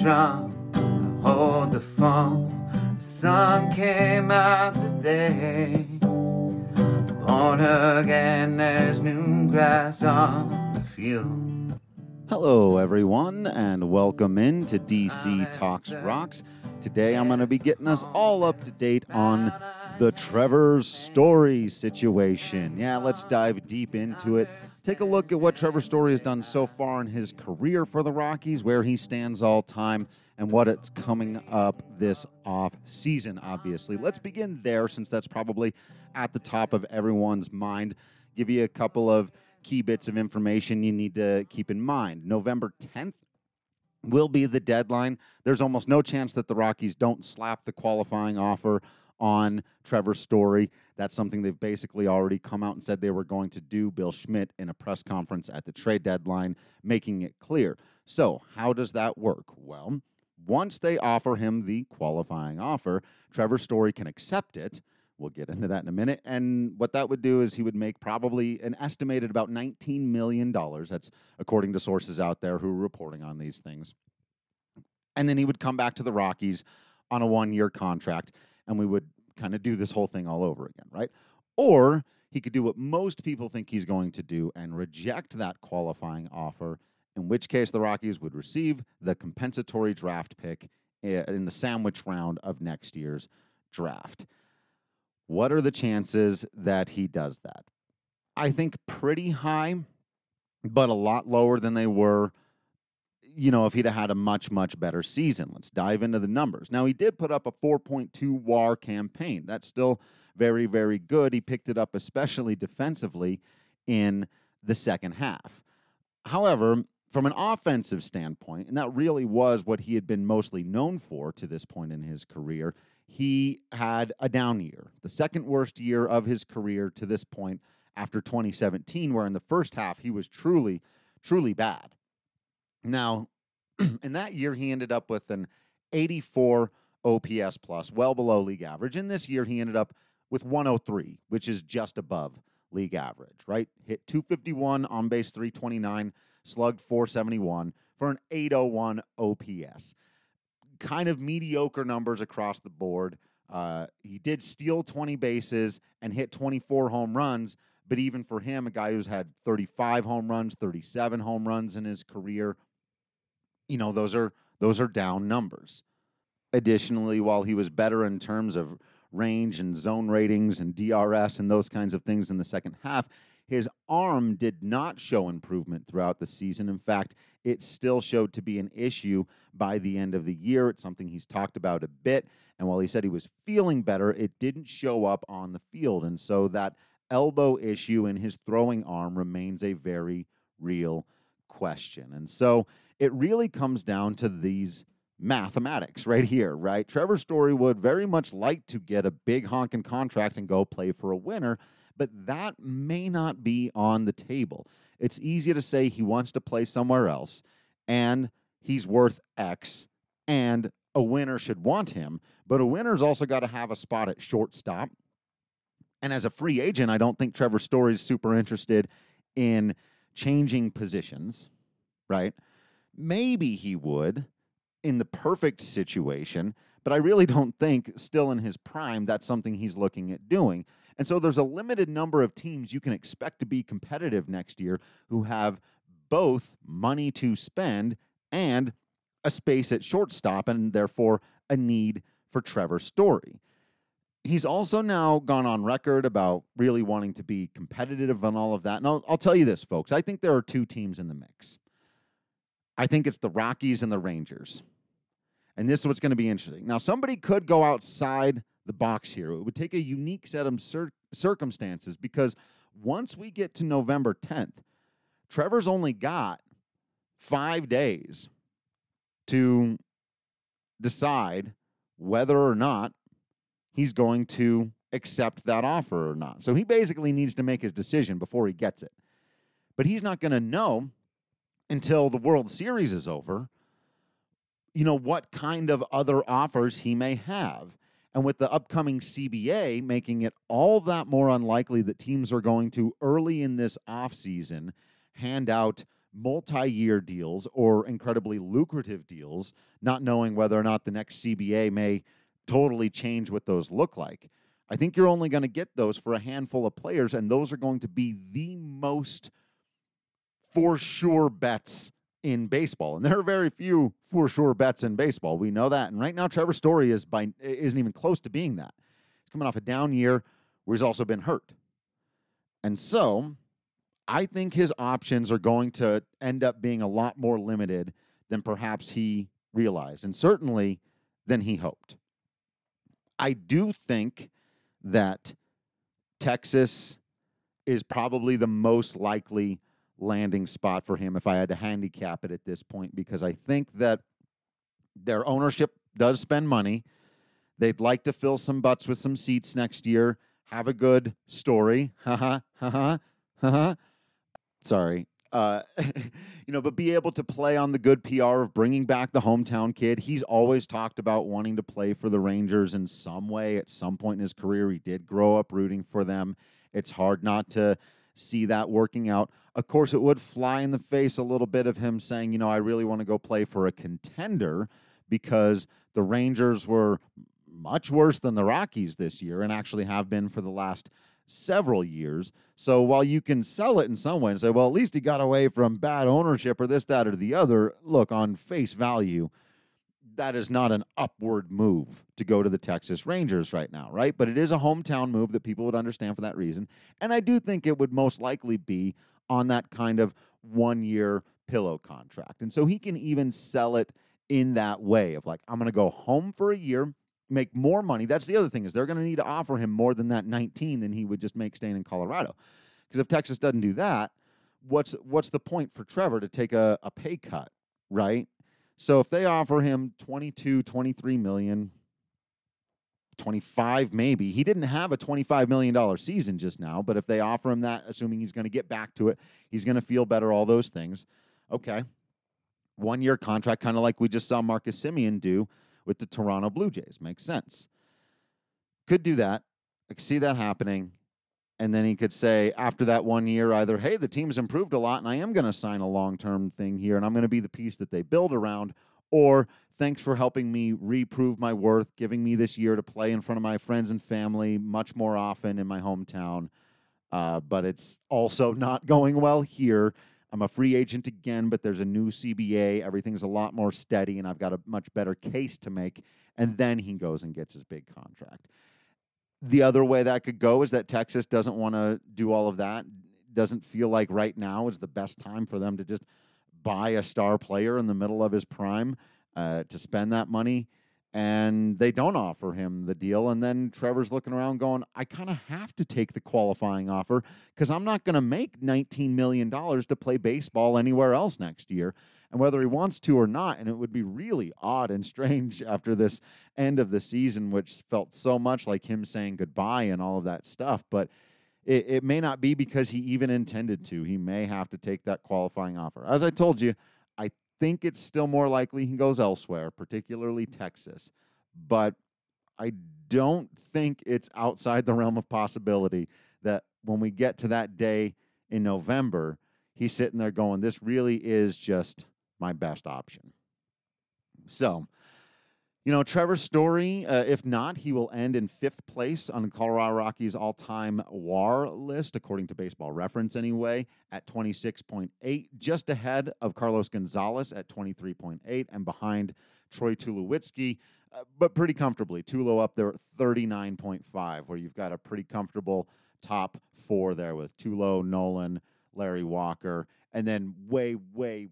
drum, hold the phone. The sun came out today. Born again, there's new grass on the field. Hello, everyone, and welcome in to DC Talks Rocks. Today, I'm going to be getting us all up to date on the Trevor Story situation. Yeah, let's dive deep into it. Take a look at what Trevor Story has done so far in his career for the Rockies, where he stands all time, and what it's coming up this off season, obviously. Let's begin there since that's probably at the top of everyone's mind. Give you a couple of key bits of information you need to keep in mind. November 10th will be the deadline. There's almost no chance that the Rockies don't slap the qualifying offer on Trevor Story. That's something they've basically already come out and said they were going to do. Bill Schmidt in a press conference at the trade deadline, making it clear. So, how does that work? Well, once they offer him the qualifying offer, Trevor Story can accept it. We'll get into that in a minute. And what that would do is he would make probably an estimated about $19 million. That's according to sources out there who are reporting on these things. And then he would come back to the Rockies on a one year contract and we would kind of do this whole thing all over again, right? Or he could do what most people think he's going to do and reject that qualifying offer, in which case the Rockies would receive the compensatory draft pick eh, in the sandwich round of next year's draft. What are the chances that he does that? I think pretty high, but a lot lower than they were you know, if he'd have had a much, much better season. Let's dive into the numbers. Now, he did put up a 4.2 war campaign. That's still very, very good. He picked it up, especially defensively, in the second half. However, from an offensive standpoint, and that really was what he had been mostly known for to this point in his career, he had a down year, the second worst year of his career to this point after 2017, where in the first half he was truly, truly bad. Now, in that year, he ended up with an 84 OPS plus, well below league average. In this year, he ended up with 103, which is just above league average, right? Hit 251 on base 329, slugged 471 for an 801 OPS. Kind of mediocre numbers across the board. Uh, he did steal 20 bases and hit 24 home runs, but even for him, a guy who's had 35 home runs, 37 home runs in his career, you know those are those are down numbers. Additionally, while he was better in terms of range and zone ratings and DRS and those kinds of things in the second half, his arm did not show improvement throughout the season. In fact, it still showed to be an issue by the end of the year. It's something he's talked about a bit. And while he said he was feeling better, it didn't show up on the field. And so that elbow issue in his throwing arm remains a very real question. And so it really comes down to these mathematics right here, right? Trevor Story would very much like to get a big honking contract and go play for a winner, but that may not be on the table. It's easy to say he wants to play somewhere else and he's worth X and a winner should want him, but a winner's also got to have a spot at shortstop. And as a free agent, I don't think Trevor Story's super interested in changing positions, right? Maybe he would in the perfect situation, but I really don't think, still in his prime, that's something he's looking at doing. And so there's a limited number of teams you can expect to be competitive next year who have both money to spend and a space at shortstop, and therefore a need for Trevor Story. He's also now gone on record about really wanting to be competitive and all of that. And I'll, I'll tell you this, folks. I think there are two teams in the mix. I think it's the Rockies and the Rangers. And this is what's going to be interesting. Now, somebody could go outside the box here. It would take a unique set of cir- circumstances because once we get to November 10th, Trevor's only got five days to decide whether or not he's going to accept that offer or not. So he basically needs to make his decision before he gets it. But he's not going to know until the World Series is over, you know, what kind of other offers he may have. And with the upcoming CBA making it all that more unlikely that teams are going to early in this offseason hand out multi year deals or incredibly lucrative deals, not knowing whether or not the next CBA may totally change what those look like. I think you're only going to get those for a handful of players, and those are going to be the most for sure bets in baseball. And there are very few for sure bets in baseball. We know that. And right now, Trevor Story is by isn't even close to being that. He's coming off a down year where he's also been hurt. And so I think his options are going to end up being a lot more limited than perhaps he realized, and certainly than he hoped. I do think that Texas is probably the most likely landing spot for him if I had to handicap it at this point, because I think that their ownership does spend money. They'd like to fill some butts with some seats next year, have a good story. Ha ha ha ha ha. Sorry. Uh, you know, but be able to play on the good PR of bringing back the hometown kid. He's always talked about wanting to play for the Rangers in some way at some point in his career. He did grow up rooting for them. It's hard not to see that working out. Of course, it would fly in the face a little bit of him saying, you know, I really want to go play for a contender because the Rangers were much worse than the Rockies this year and actually have been for the last several years. So while you can sell it in some way and say, well, at least he got away from bad ownership or this, that, or the other, look, on face value, that is not an upward move to go to the Texas Rangers right now, right? But it is a hometown move that people would understand for that reason. And I do think it would most likely be on that kind of one year pillow contract. And so he can even sell it in that way of like, I'm going to go home for a year make more money. That's the other thing is they're going to need to offer him more than that 19 than he would just make staying in Colorado. Because if Texas doesn't do that, what's what's the point for Trevor to take a, a pay cut, right? So if they offer him 22, 23 million, 25 maybe. He didn't have a 25 million dollar season just now, but if they offer him that assuming he's going to get back to it, he's going to feel better all those things. Okay. One year contract kind of like we just saw Marcus Semien do with the Toronto Blue Jays. Makes sense. Could do that. I could see that happening. And then he could say after that one year, either, hey, the team's improved a lot and I am going to sign a long term thing here and I'm going to be the piece that they build around. Or thanks for helping me reprove my worth, giving me this year to play in front of my friends and family much more often in my hometown. Uh, but it's also not going well here. I'm a free agent again, but there's a new CBA. Everything's a lot more steady, and I've got a much better case to make. And then he goes and gets his big contract. The other way that could go is that Texas doesn't want to do all of that, doesn't feel like right now is the best time for them to just buy a star player in the middle of his prime uh, to spend that money and they don't offer him the deal. And then Trevor's looking around going, I kind of have to take the qualifying offer because I'm not going to make $19 million to play baseball anywhere else next year. And whether he wants to or not, and it would be really odd and strange after this end of the season, which felt so much like him saying goodbye and all of that stuff. But it, it may not be because he even intended to. He may have to take that qualifying offer. As I told you, I think it's still more likely he goes elsewhere, particularly Texas. But I don't think it's outside the realm of possibility that when we get to that day in November, he's sitting there going, This really is just my best option. So, you know, Trevor Story, uh, if not, he will end in fifth place on Colorado Rockies all time WAR list, according to baseball reference anyway, at 26.8, just ahead of Carlos Gonzalez at 23.8, and behind Troy Tulowitzki, uh, but pretty comfortably. Tulo up there at 39.5, where you've got a pretty comfortable top four there with Tulo, Nolan, Larry Walker, and then way, way,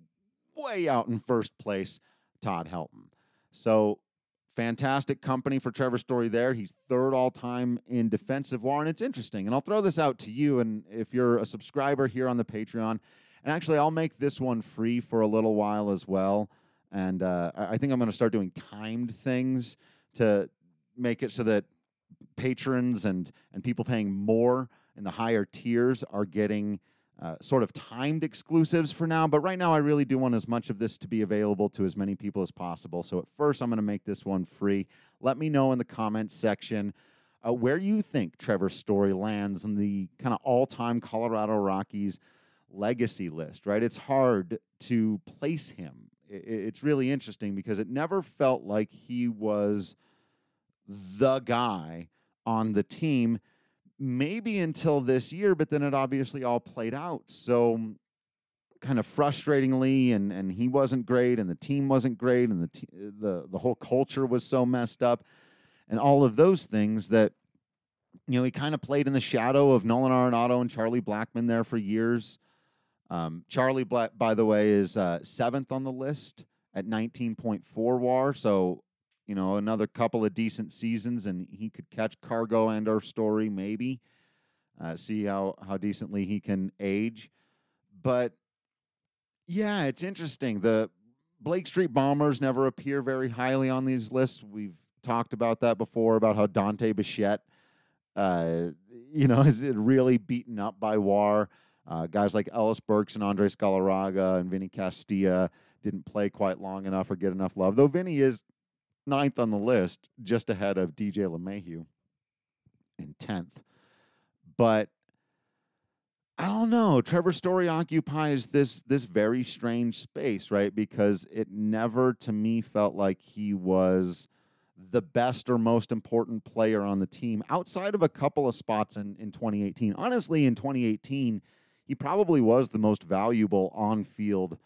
way out in first place, Todd Helton. So fantastic company for Trevor Story there. He's third all time in defensive WAR, and it's interesting. And I'll throw this out to you. And if you're a subscriber here on the Patreon, and actually, I'll make this one free for a little while as well. And uh, I think I'm going to start doing timed things to make it so that patrons and and people paying more in the higher tiers are getting uh, sort of timed exclusives for now, but right now I really do want as much of this to be available to as many people as possible. So at first, I'm going to make this one free. Let me know in the comments section uh, where you think Trevor's Story lands in the kind of all time Colorado Rockies legacy list, right? It's hard to place him. It's really interesting because it never felt like he was the guy on the team, maybe until this year, but then it obviously all played out. So, kind of frustratingly, and, and he wasn't great, and the team wasn't great, and the, t- the, the whole culture was so messed up, and all of those things that you know, he kind of played in the shadow of Nolan Arenado and Charlie Blackmon there for years. Um, Charlie, Black, by the way, is uh, seventh on the list at 19.4 WAR. So, you know, another couple of decent seasons, and he could catch Cargo and our story maybe. Uh, see how how decently he can age, but yeah, it's interesting. The Blake Street Bombers never appear very highly on these lists. We've talked about that before about how Dante Bichette, uh, you know, is really beaten up by WAR. Uh, guys like Ellis Burks and Andres Galarraga and Vinny Castilla didn't play quite long enough or get enough love, though Vinny is ninth on the list, just ahead of DJ LeMahieu in 10th. But I don't know. Trevor Story occupies this this very strange space, right? Because it never to me felt like he was the best or most important player on the team outside of a couple of spots in, in 2018. Honestly, in 2018, he probably was the most valuable on field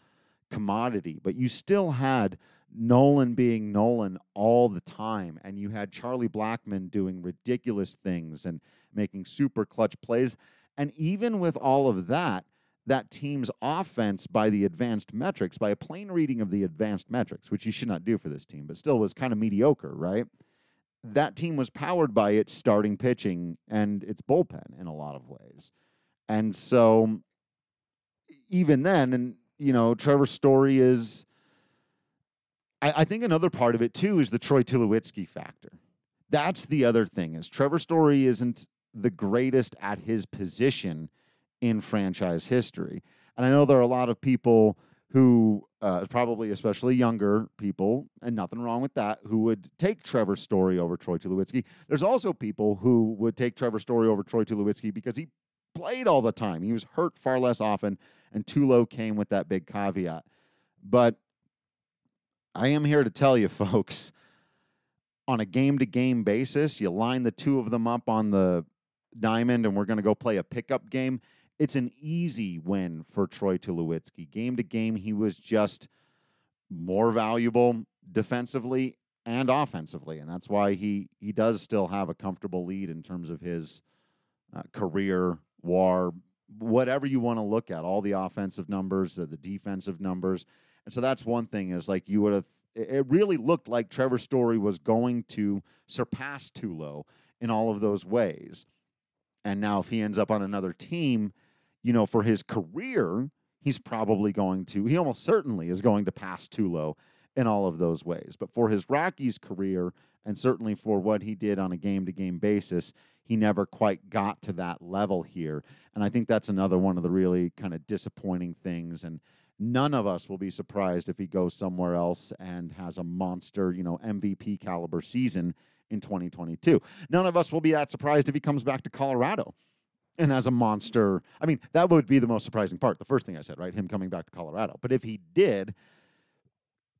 commodity, but you still had Nolan being Nolan all the time, and you had Charlie Blackmon doing ridiculous things and making super clutch plays. And even with all of that, that team's offense by the advanced metrics, by a plain reading of the advanced metrics, which you should not do for this team, but still was kind of mediocre, right? That team was powered by its starting pitching and its bullpen in a lot of ways. And so even then, and you know, Trevor Story is I, I think another part of it too is the Troy Tulowitzki factor. That's the other thing is Trevor Story isn't the greatest at his position in franchise history. And I know there are a lot of people who, uh, probably especially younger people, and nothing wrong with that, who would take Trevor Story over Troy Tulowitzki. There's also people who would take Trevor Story over Troy Tulowitzki because he played all the time. He was hurt far less often, and Tulo came with that big caveat. But I am here to tell you, folks, on a game to game basis, you line the two of them up on the diamond, and we're going to go play a pickup game. It's an easy win for Troy Tulowitzki. Game to game, he was just more valuable defensively and offensively, and that's why he he does still have a comfortable lead in terms of his uh, career WAR, whatever you want to look at, all the offensive numbers, the, the defensive numbers. And so that's one thing is like you would have, it really looked like Trevor Story was going to surpass Tulo in all of those ways. And now if he ends up on another team, you know, for his career, he's probably going to, he almost certainly is going to pass Tulo in all of those ways. But for his Rockies career, and certainly for what he did on a game to game basis, he never quite got to that level here. And I think that's another one of the really kind of disappointing things. And none of us will be surprised if he goes somewhere else and has a monster, you know, MVP caliber season in 2022. None of us will be that surprised if he comes back to Colorado and has a monster. I mean, that would be the most surprising part. The first thing I said, right? Him coming back to Colorado. But if he did,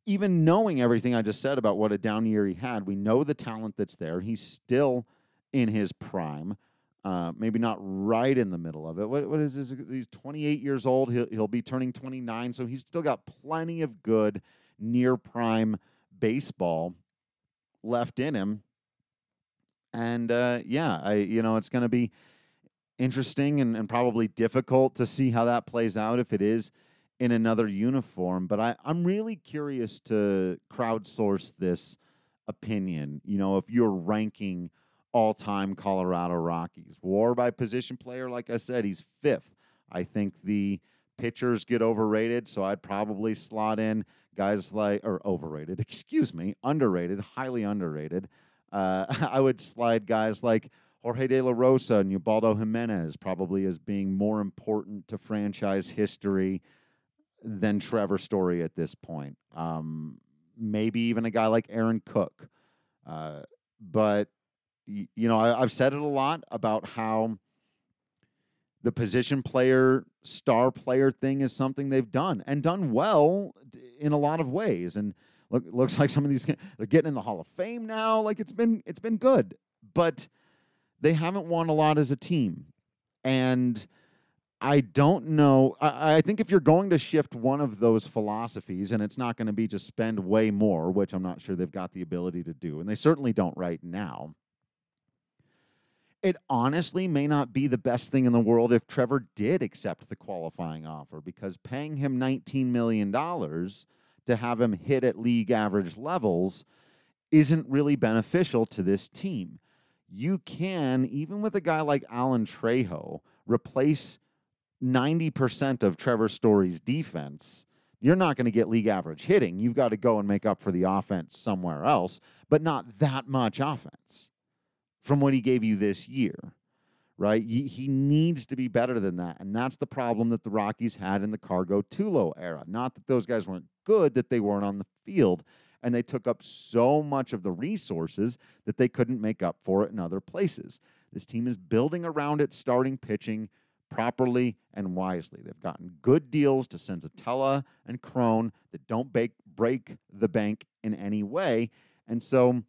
even knowing everything I just said about what a down year he had, we know the talent that's there. He's still in his prime. Uh, maybe not right in the middle of it. What, what is this? He's 28 years old. He'll, he'll be turning 29, so he's still got plenty of good near prime baseball left in him. And uh, yeah, I you know it's going to be interesting and, and probably difficult to see how that plays out if it is in another uniform. But I, I'm really curious to crowdsource this opinion. You know, if you're ranking all time Colorado Rockies, war by position player, like I said, he's fifth. I think the pitchers get overrated, so I'd probably slot in guys like, or overrated, excuse me, underrated, highly underrated. Uh, I would slide guys like Jorge De La Rosa and Ubaldo Jimenez probably as being more important to franchise history than Trevor Story at this point. Um, maybe even a guy like Aaron Cook. Uh, but, you know, I, I've said it a lot about how the position player, star player thing is something they've done and done well in a lot of ways. And look, looks like some of these they're getting in the Hall of Fame now. Like it's been it's been good, but they haven't won a lot as a team. And I don't know. I, I, think if you're going to shift one of those philosophies, and it's not going to be just spend way more, which I'm not sure they've got the ability to do, and they certainly don't right now. It honestly may not be the best thing in the world if Trevor did accept the qualifying offer because paying him $19 million to have him hit at league average levels isn't really beneficial to this team. You can, even with a guy like Alan Trejo, replace 90% of Trevor Story's defense, you're not going to get league average hitting. You've got to go and make up for the offense somewhere else, but not that much offense from what he gave you this year, right? He needs to be better than that. And that's the problem that the Rockies had in the Cargo Tulo era. Not that those guys weren't good, that they weren't on the field. And they took up so much of the resources that they couldn't make up for it in other places. This team is building around its starting pitching properly and wisely. They've gotten good deals to Senzatela and Cron that don't break, break the bank in any way. And so,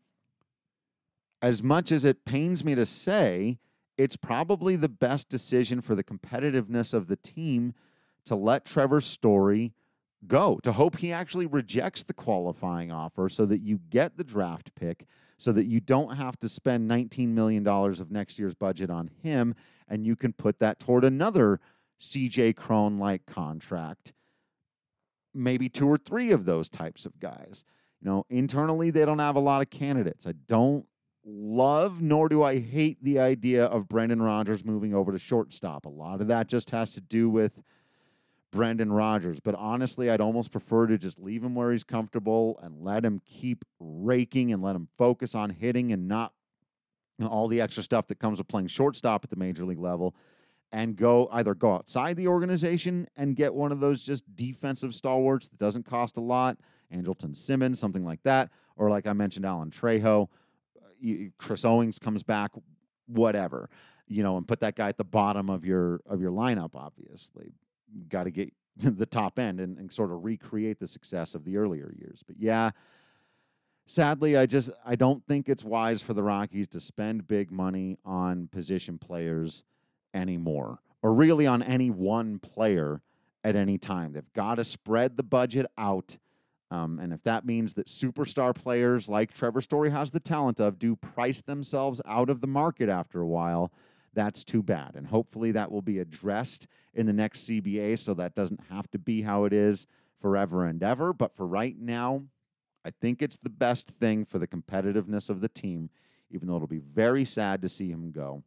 as much as it pains me to say, it's probably the best decision for the competitiveness of the team to let Trevor Story go, to hope he actually rejects the qualifying offer so that you get the draft pick, so that you don't have to spend $19 million of next year's budget on him and you can put that toward another CJ Cron like contract. Maybe two or three of those types of guys. You know, internally, they don't have a lot of candidates. I don't love nor do I hate the idea of Brendan Rodgers moving over to shortstop. A lot of that just has to do with Brendan Rodgers. But honestly, I'd almost prefer to just leave him where he's comfortable and let him keep raking and let him focus on hitting and not you know, all the extra stuff that comes with playing shortstop at the major league level and go either go outside the organization and get one of those just defensive stalwarts that doesn't cost a lot, Andrelton Simmons, something like that, or like I mentioned, Alan Trejo, uh, Chris Owings comes back, whatever, you know, and put that guy at the bottom of your of your lineup. Obviously, got to get the top end and, and sort of recreate the success of the earlier years. But yeah, sadly, I just I don't think it's wise for the Rockies to spend big money on position players anymore, or really on any one player at any time. They've got to spread the budget out. Um, and if that means that superstar players like Trevor Story has the talent of do price themselves out of the market after a while, that's too bad. And hopefully that will be addressed in the next CBA so that doesn't have to be how it is forever and ever. But for right now, I think it's the best thing for the competitiveness of the team, even though it'll be very sad to see him go.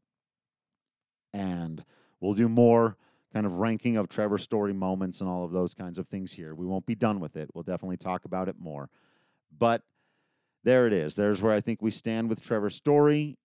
And we'll do more kind of ranking of Trevor Story moments and all of those kinds of things here. We won't be done with it. We'll definitely talk about it more. But there it is. There's where I think we stand with Trevor Story,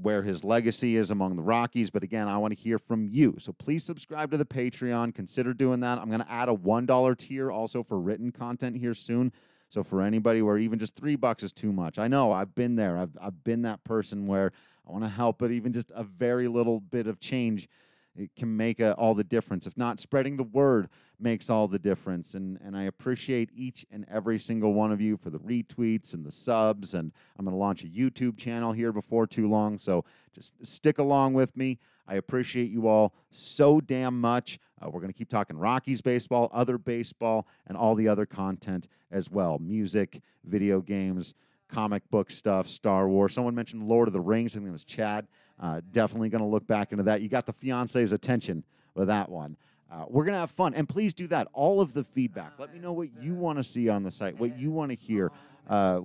where his legacy is among the Rockies. But again, I want to hear from you. So please subscribe to the Patreon. Consider doing that. I'm going to add a $1 tier also for written content here soon. So for anybody where even just three bucks is too much, I know I've been there. I've I've been that person where I want to help, but even just a very little bit of change it can make a, all the difference. If not, spreading the word makes all the difference. And and I appreciate each and every single one of you for the retweets and the subs. And I'm going to launch a YouTube channel here before too long. So just stick along with me. I appreciate you all so damn much. Uh, we're going to keep talking Rockies baseball, other baseball, and all the other content as well music, video games, comic book stuff, Star Wars. Someone mentioned Lord of the Rings. I think it was Chad. Uh, definitely going to look back into that. You got the fiance's attention with that one. Uh, we're going to have fun. And please do that. All of the feedback. Let me know what you want to see on the site, what you want to hear, uh,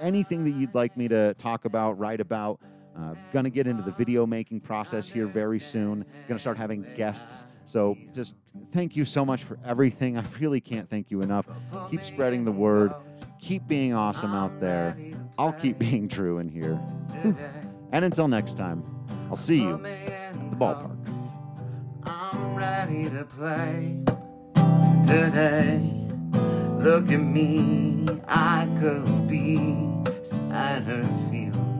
anything that you'd like me to talk about, write about. Uh, gonna get into the video making process here very soon. Gonna start having guests. So just thank you so much for everything. I really can't thank you enough. Keep spreading the word. Keep being awesome out there. I'll keep being true in here. and until next time, I'll see you at the ballpark. I'm ready to play today. Look at me, I could be center field.